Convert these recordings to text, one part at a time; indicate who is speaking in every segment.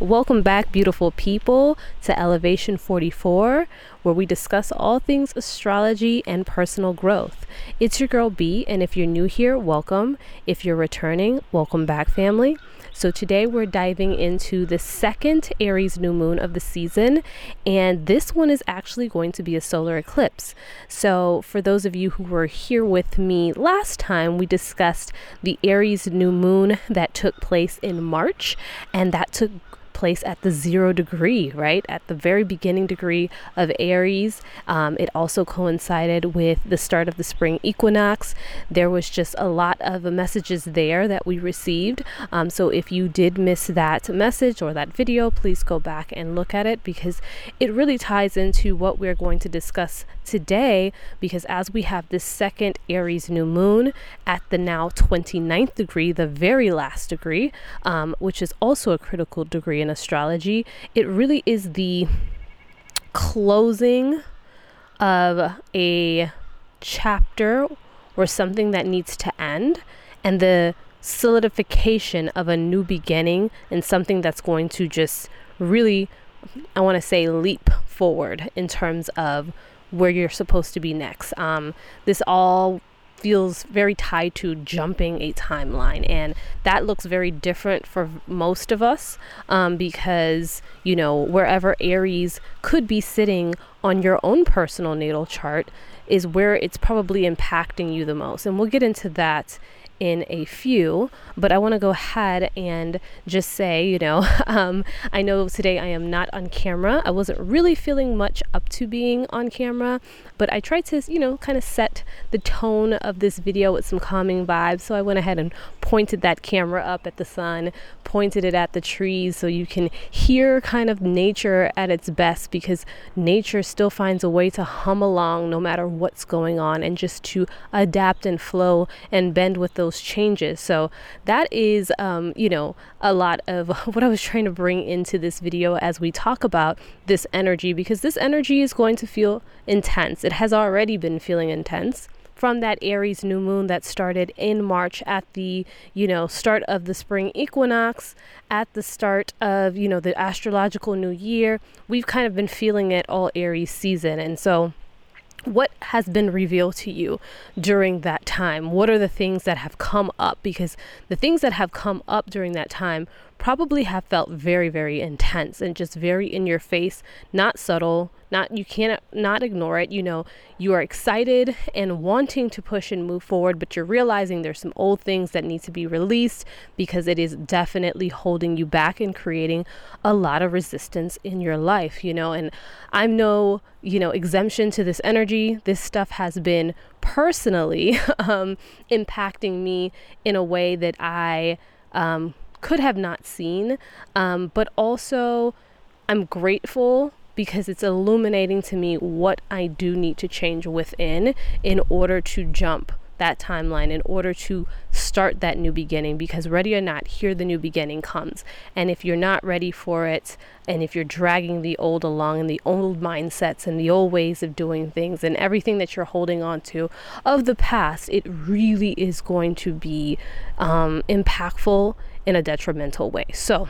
Speaker 1: Welcome back, beautiful people, to Elevation 44, where we discuss all things astrology and personal growth. It's your girl B, and if you're new here, welcome. If you're returning, welcome back, family. So today we're diving into the second Aries new moon of the season, and this one is actually going to be a solar eclipse. So for those of you who were here with me last time, we discussed the Aries new moon that took place in March, and that took place at the zero degree, right? At the very beginning degree of Aries. Um, it also coincided with the start of the spring equinox. There was just a lot of messages there that we received. Um, so if you did miss that message or that video, please go back and look at it because it really ties into what we're going to discuss today. Because as we have this second Aries new moon at the now 29th degree, the very last degree, um, which is also a critical degree in in astrology, it really is the closing of a chapter or something that needs to end and the solidification of a new beginning and something that's going to just really, I want to say, leap forward in terms of where you're supposed to be next. Um, this all feels very tied to jumping a timeline and that looks very different for most of us um, because you know wherever aries could be sitting on your own personal natal chart is where it's probably impacting you the most and we'll get into that in a few, but I want to go ahead and just say, you know, um, I know today I am not on camera. I wasn't really feeling much up to being on camera, but I tried to, you know, kind of set the tone of this video with some calming vibes. So I went ahead and pointed that camera up at the sun, pointed it at the trees so you can hear kind of nature at its best because nature still finds a way to hum along no matter what's going on and just to adapt and flow and bend with those changes. So that is, um, you know, a lot of what I was trying to bring into this video as we talk about this energy because this energy is going to feel intense. It has already been feeling intense from that Aries new moon that started in March at the, you know, start of the spring equinox, at the start of, you know, the astrological new year. We've kind of been feeling it all Aries season. And so, what has been revealed to you during that time? What are the things that have come up? Because the things that have come up during that time probably have felt very, very intense and just very in your face, not subtle, not you can't not ignore it. You know, you are excited and wanting to push and move forward, but you're realizing there's some old things that need to be released because it is definitely holding you back and creating a lot of resistance in your life, you know. And I'm no, you know, exemption to this energy. This stuff has been personally um, impacting me in a way that I um, could have not seen. Um, but also, I'm grateful because it's illuminating to me what I do need to change within in order to jump that timeline in order to start that new beginning because ready or not here the new beginning comes and if you're not ready for it and if you're dragging the old along and the old mindsets and the old ways of doing things and everything that you're holding on to of the past it really is going to be um, impactful in a detrimental way so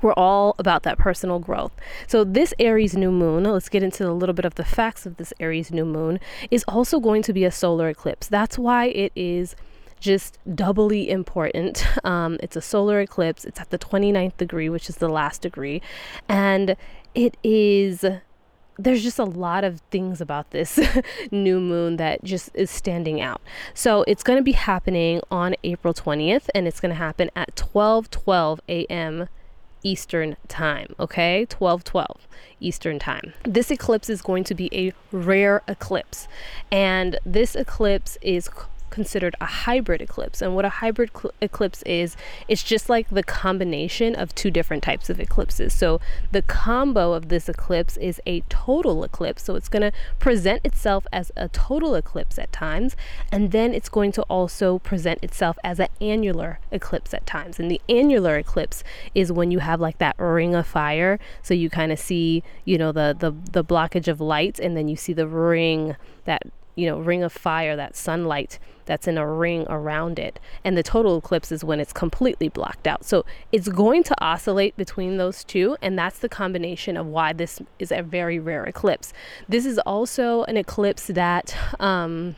Speaker 1: we're all about that personal growth. So, this Aries new moon, let's get into a little bit of the facts of this Aries new moon, is also going to be a solar eclipse. That's why it is just doubly important. Um, it's a solar eclipse, it's at the 29th degree, which is the last degree, and it is. There's just a lot of things about this new moon that just is standing out. So it's going to be happening on April 20th, and it's going to happen at 12:12 a.m. Eastern Time, okay? 1212 Eastern Time. This eclipse is going to be a rare eclipse, and this eclipse is considered a hybrid eclipse. And what a hybrid cl- eclipse is, it's just like the combination of two different types of eclipses. So the combo of this eclipse is a total eclipse. So it's going to present itself as a total eclipse at times, and then it's going to also present itself as an annular eclipse at times. And the annular eclipse is when you have like that ring of fire. So you kind of see, you know, the the the blockage of light, and then you see the ring that you know ring of fire that sunlight that's in a ring around it and the total eclipse is when it's completely blocked out so it's going to oscillate between those two and that's the combination of why this is a very rare eclipse this is also an eclipse that um,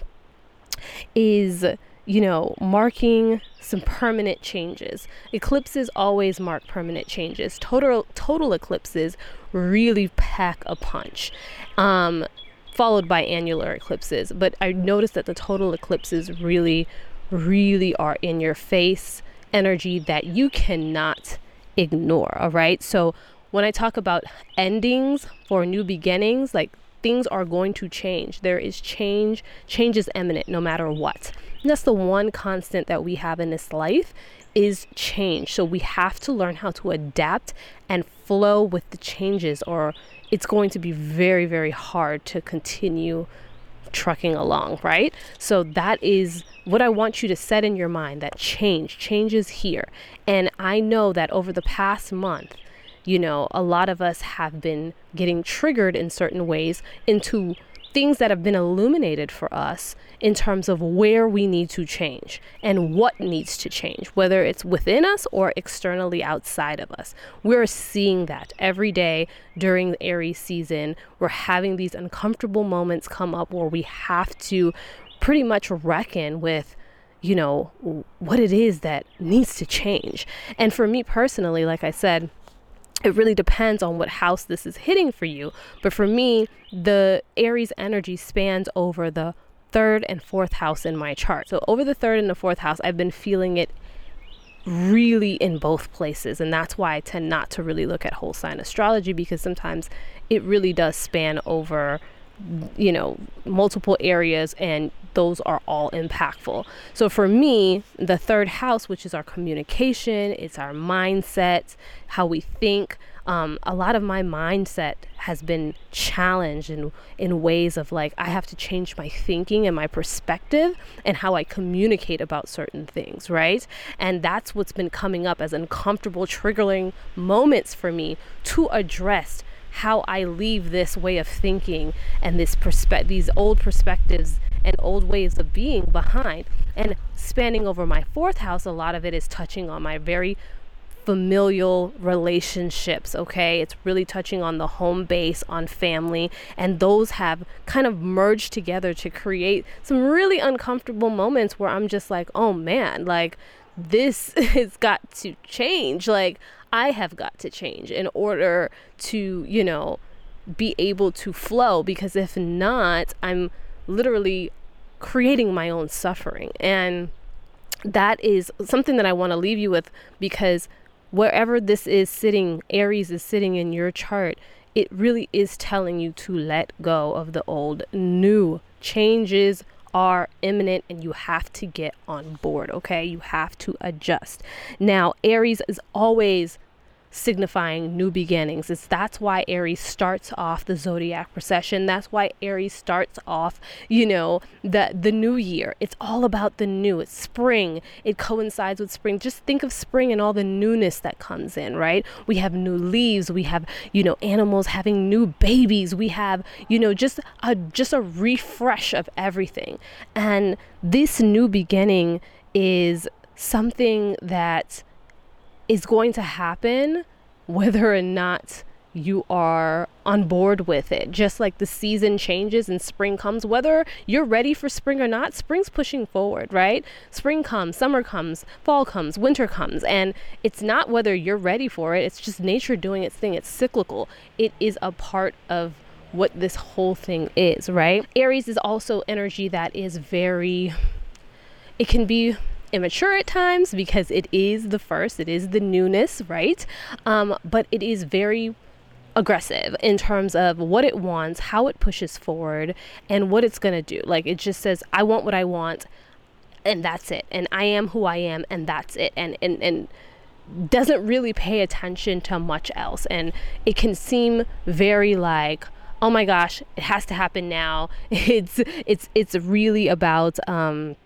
Speaker 1: is you know, marking some permanent changes. Eclipses always mark permanent changes. Total total eclipses really pack a punch. Um, followed by annular eclipses, but I noticed that the total eclipses really really are in your face energy that you cannot ignore, all right? So when I talk about endings for new beginnings, like things are going to change. There is change. Change is imminent no matter what. And that's the one constant that we have in this life is change. So we have to learn how to adapt and flow with the changes or it's going to be very very hard to continue trucking along, right? So that is what I want you to set in your mind that change, change is here. And I know that over the past month, you know, a lot of us have been getting triggered in certain ways into things that have been illuminated for us in terms of where we need to change and what needs to change, whether it's within us or externally outside of us. We're seeing that every day during the Aries season. We're having these uncomfortable moments come up where we have to pretty much reckon with you know what it is that needs to change. And for me personally, like I said, it really depends on what house this is hitting for you. But for me, the Aries energy spans over the third and fourth house in my chart. So over the third and the fourth house, I've been feeling it really in both places. And that's why I tend not to really look at whole sign astrology because sometimes it really does span over you know multiple areas and those are all impactful so for me the third house which is our communication it's our mindset how we think um, a lot of my mindset has been challenged in in ways of like I have to change my thinking and my perspective and how I communicate about certain things, right? And that's what's been coming up as uncomfortable, triggering moments for me to address how I leave this way of thinking and this perspective, these old perspectives and old ways of being behind. And spanning over my fourth house, a lot of it is touching on my very familial relationships, okay? It's really touching on the home base, on family, and those have kind of merged together to create some really uncomfortable moments where I'm just like, oh man, like this has got to change. Like, I have got to change in order to, you know, be able to flow because if not, I'm literally creating my own suffering. And that is something that I want to leave you with because wherever this is sitting, Aries is sitting in your chart, it really is telling you to let go of the old. New changes are imminent and you have to get on board, okay? You have to adjust. Now, Aries is always signifying new beginnings. It's that's why Aries starts off the zodiac procession. That's why Aries starts off, you know, the the new year. It's all about the new. It's spring. It coincides with spring. Just think of spring and all the newness that comes in, right? We have new leaves, we have, you know, animals having new babies. We have, you know, just a just a refresh of everything. And this new beginning is something that is going to happen whether or not you are on board with it. Just like the season changes and spring comes, whether you're ready for spring or not, spring's pushing forward, right? Spring comes, summer comes, fall comes, winter comes. And it's not whether you're ready for it, it's just nature doing its thing. It's cyclical, it is a part of what this whole thing is, right? Aries is also energy that is very, it can be immature at times because it is the first, it is the newness, right? Um, but it is very aggressive in terms of what it wants, how it pushes forward, and what it's going to do. Like it just says, I want what I want, and that's it. And I am who I am, and that's it. And, and, and, doesn't really pay attention to much else and it can seem very like oh my gosh it has to happen now it's it's it's really about um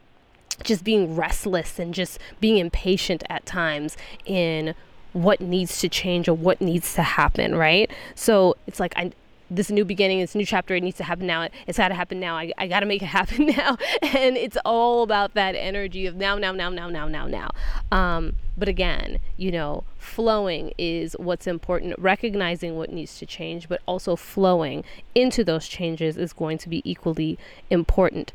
Speaker 1: just being restless and just being impatient at times in what needs to change or what needs to happen, right? So it's like I this new beginning, this new chapter, it needs to happen now. It's got to happen now. I, I got to make it happen now. and it's all about that energy of now, now, now, now, now, now, now. Um, but again, you know, flowing is what's important. Recognizing what needs to change, but also flowing into those changes is going to be equally important.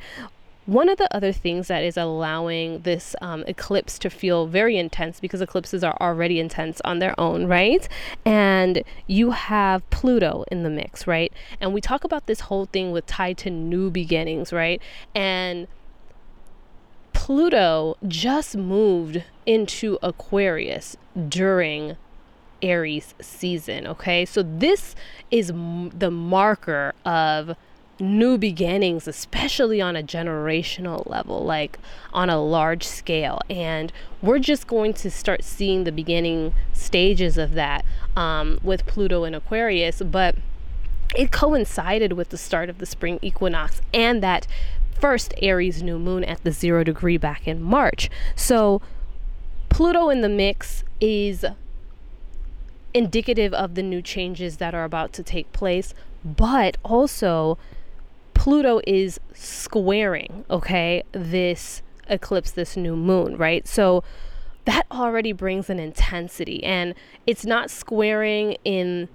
Speaker 1: One of the other things that is allowing this um, eclipse to feel very intense because eclipses are already intense on their own, right? And you have Pluto in the mix, right? And we talk about this whole thing with tied to new beginnings, right? And Pluto just moved into Aquarius during Aries season, okay? So this is m- the marker of new beginnings, especially on a generational level, like on a large scale. And we're just going to start seeing the beginning stages of that um, with Pluto and Aquarius. But it coincided with the start of the spring equinox and that first Aries new moon at the zero degree back in March. So Pluto in the mix is indicative of the new changes that are about to take place, but also Pluto is squaring, okay, this eclipse, this new moon, right? So that already brings an intensity, and it's not squaring in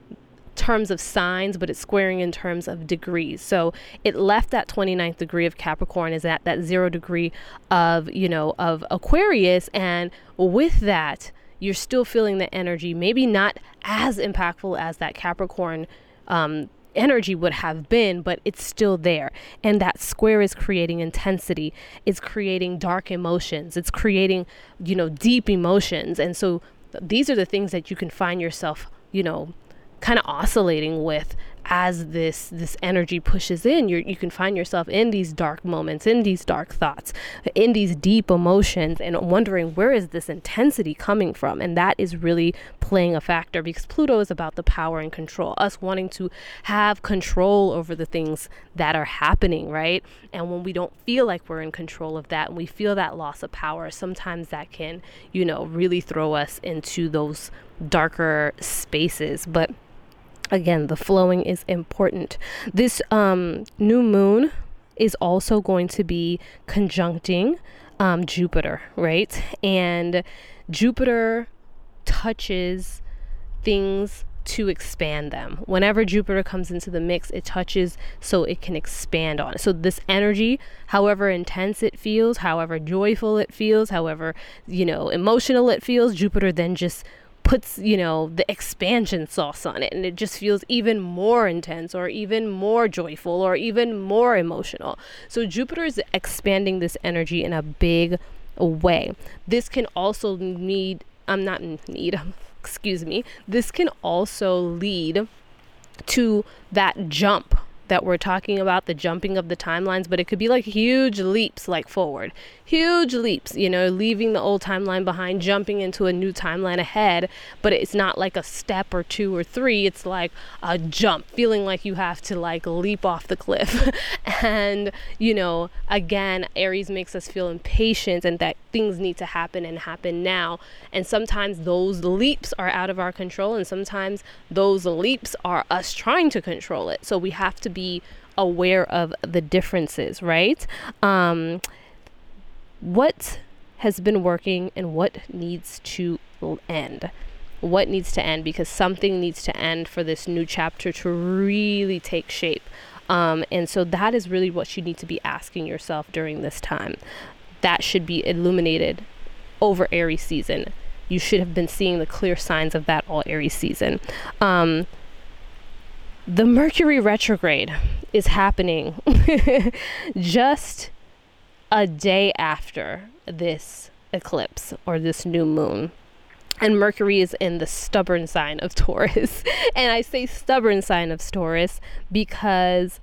Speaker 1: terms of signs, but it's squaring in terms of degrees. So it left that 29th degree of Capricorn is at that zero degree of, you know, of Aquarius. And with that, you're still feeling the energy, maybe not as impactful as that Capricorn um, energy would have been, but it's still there. And that square is creating intensity, it's creating dark emotions, it's creating, you know, deep emotions. And so these are the things that you can find yourself, you know, kind of oscillating with as this this energy pushes in you you can find yourself in these dark moments in these dark thoughts in these deep emotions and wondering where is this intensity coming from? And that is really playing a factor because Pluto is about the power and control us wanting to have control over the things that are happening right? And when we don't feel like we're in control of that and we feel that loss of power sometimes that can you know really throw us into those darker spaces. But again, the flowing is important. This um, new moon is also going to be conjuncting um, Jupiter, right? And Jupiter touches things to expand them. Whenever Jupiter comes into the mix, it touches so it can expand on it. So this energy, however intense it feels, however joyful it feels, however, you know, emotional it feels, Jupiter then just puts, you know, the expansion sauce on it and it just feels even more intense or even more joyful or even more emotional. So Jupiter is expanding this energy in a big way. This can also need I'm not need excuse me. This can also lead to that jump that we're talking about the jumping of the timelines, but it could be like huge leaps like forward. Huge leaps, you know, leaving the old timeline behind, jumping into a new timeline ahead, but it's not like a step or two or three, it's like a jump, feeling like you have to like leap off the cliff. and, you know, again, Aries makes us feel impatient and that things need to happen and happen now. And sometimes those leaps are out of our control and sometimes those leaps are us trying to control it. So we have to be aware of the differences, right? Um, what has been working and what needs to end? What needs to end? Because something needs to end for this new chapter to really take shape. Um, and so that is really what you need to be asking yourself during this time. That should be illuminated over Aries season. You should have been seeing the clear signs of that all Aries season. Um, the Mercury retrograde is happening just a day after this eclipse or this new moon. And Mercury is in the stubborn sign of Taurus. and I say stubborn sign of Taurus because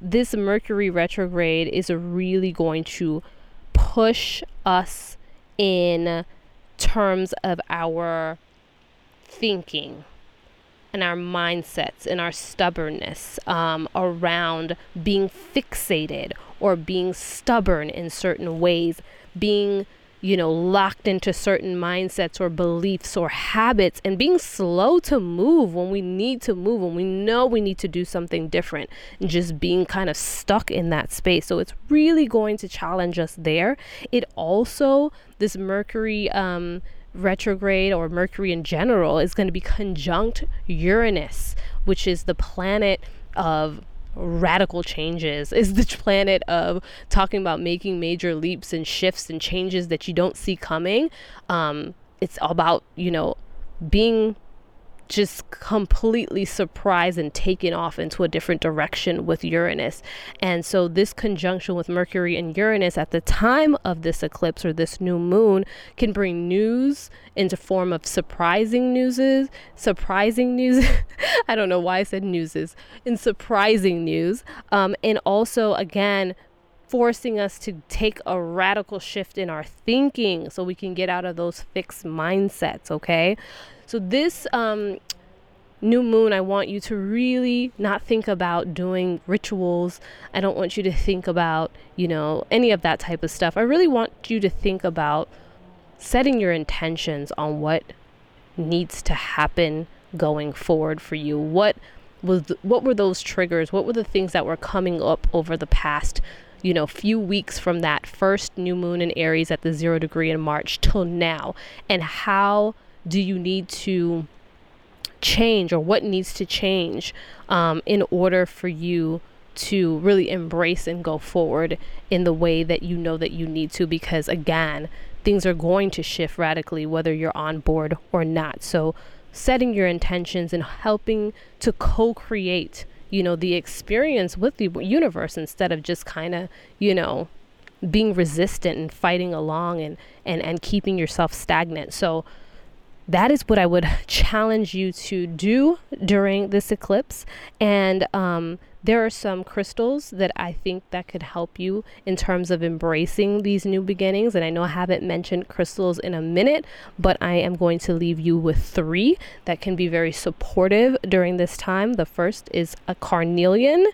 Speaker 1: this Mercury retrograde is really going to push us in terms of our thinking and our mindsets and our stubbornness um, around being fixated or being stubborn in certain ways, being you know, locked into certain mindsets or beliefs or habits and being slow to move when we need to move, when we know we need to do something different, and just being kind of stuck in that space. So it's really going to challenge us there. It also, this Mercury, um, retrograde or Mercury in general is going to be conjunct Uranus, which is the planet of radical changes is the planet of talking about making major leaps and shifts and changes that you don't see coming. Um, it's about you know being just completely surprised and taken off into a different direction with Uranus. And so this conjunction with Mercury and Uranus at the time of this eclipse or this new moon can bring news into form of surprising newses, surprising news. I don't know why I said newses, in surprising news. Um, and also again forcing us to take a radical shift in our thinking so we can get out of those fixed mindsets, okay? So, this um, new moon, I want you to really not think about doing rituals. I don't want you to think about, you know, any of that type of stuff. I really want you to think about setting your intentions on what needs to happen going forward for you. What was what were those triggers? What were the things that were coming up over the past you know, few weeks from that first new moon in Aries at the zero degree in March till now? And how do you need to change or what needs to change um, in order for you to really embrace and go forward in the way that you know that you need to? Because again, things are going to shift radically whether you're on board or not. So, setting your intentions and helping to co create you know, the experience with the universe instead of just kind of, you know, being resistant and fighting along and, and, and keeping yourself stagnant. So that is what I would challenge you to do during this eclipse. And um, there are some crystals that I think that could help you in terms of embracing these new beginnings. And I know I haven't mentioned crystals in a minute, but I am going to leave you with three that can be very supportive during this time. The first is a carnelian,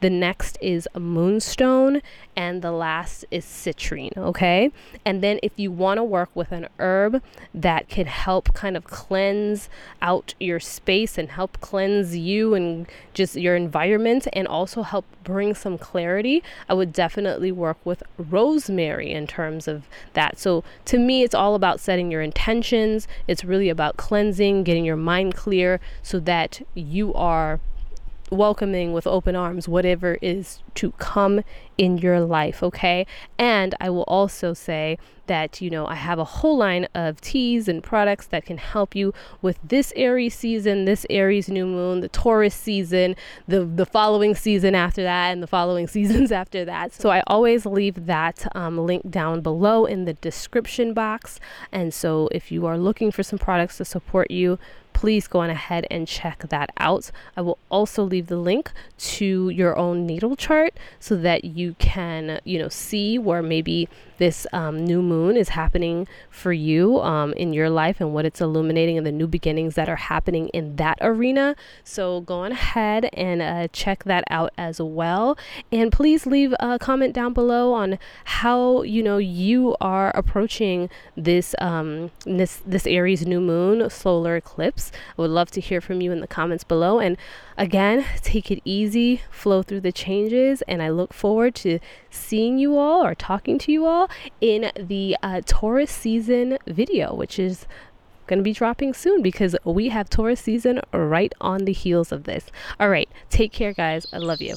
Speaker 1: the next is a moonstone, and the last is citrine. Okay. And then if you want to work with an herb that can help kind of cleanse out your space and help cleanse you and just your environment and also help bring some clarity, I would definitely work with rosemary in terms of that. So to me, it's all about setting your intentions. It's really about cleansing, getting your mind clear so that you are welcoming with open arms whatever is to come in your life, okay? And I will also say that, you know, I have a whole line of teas and products that can help you with this Aries season, this Aries new moon, the Taurus season, the, the following season after that, and the following seasons after that. So I always leave that um, link down below in the description box. And so if you are looking for some products to support you, please go on ahead and check that out. I will also leave the link to your own natal chart so that you can, you know, see where maybe this um, new moon is happening for you um, in your life and what it's illuminating and the new beginnings that are happening in that arena. So go on ahead and uh, check that out as well. And please leave a comment down below on how you know you are approaching this um, this this Aries new moon solar eclipse. I would love to hear from you in the comments below. And again, take it easy, flow through the changes, and I look forward to seeing you all or talking to you in the uh, Taurus season video, which is going to be dropping soon because we have Taurus season right on the heels of this. All right, take care, guys. I love you.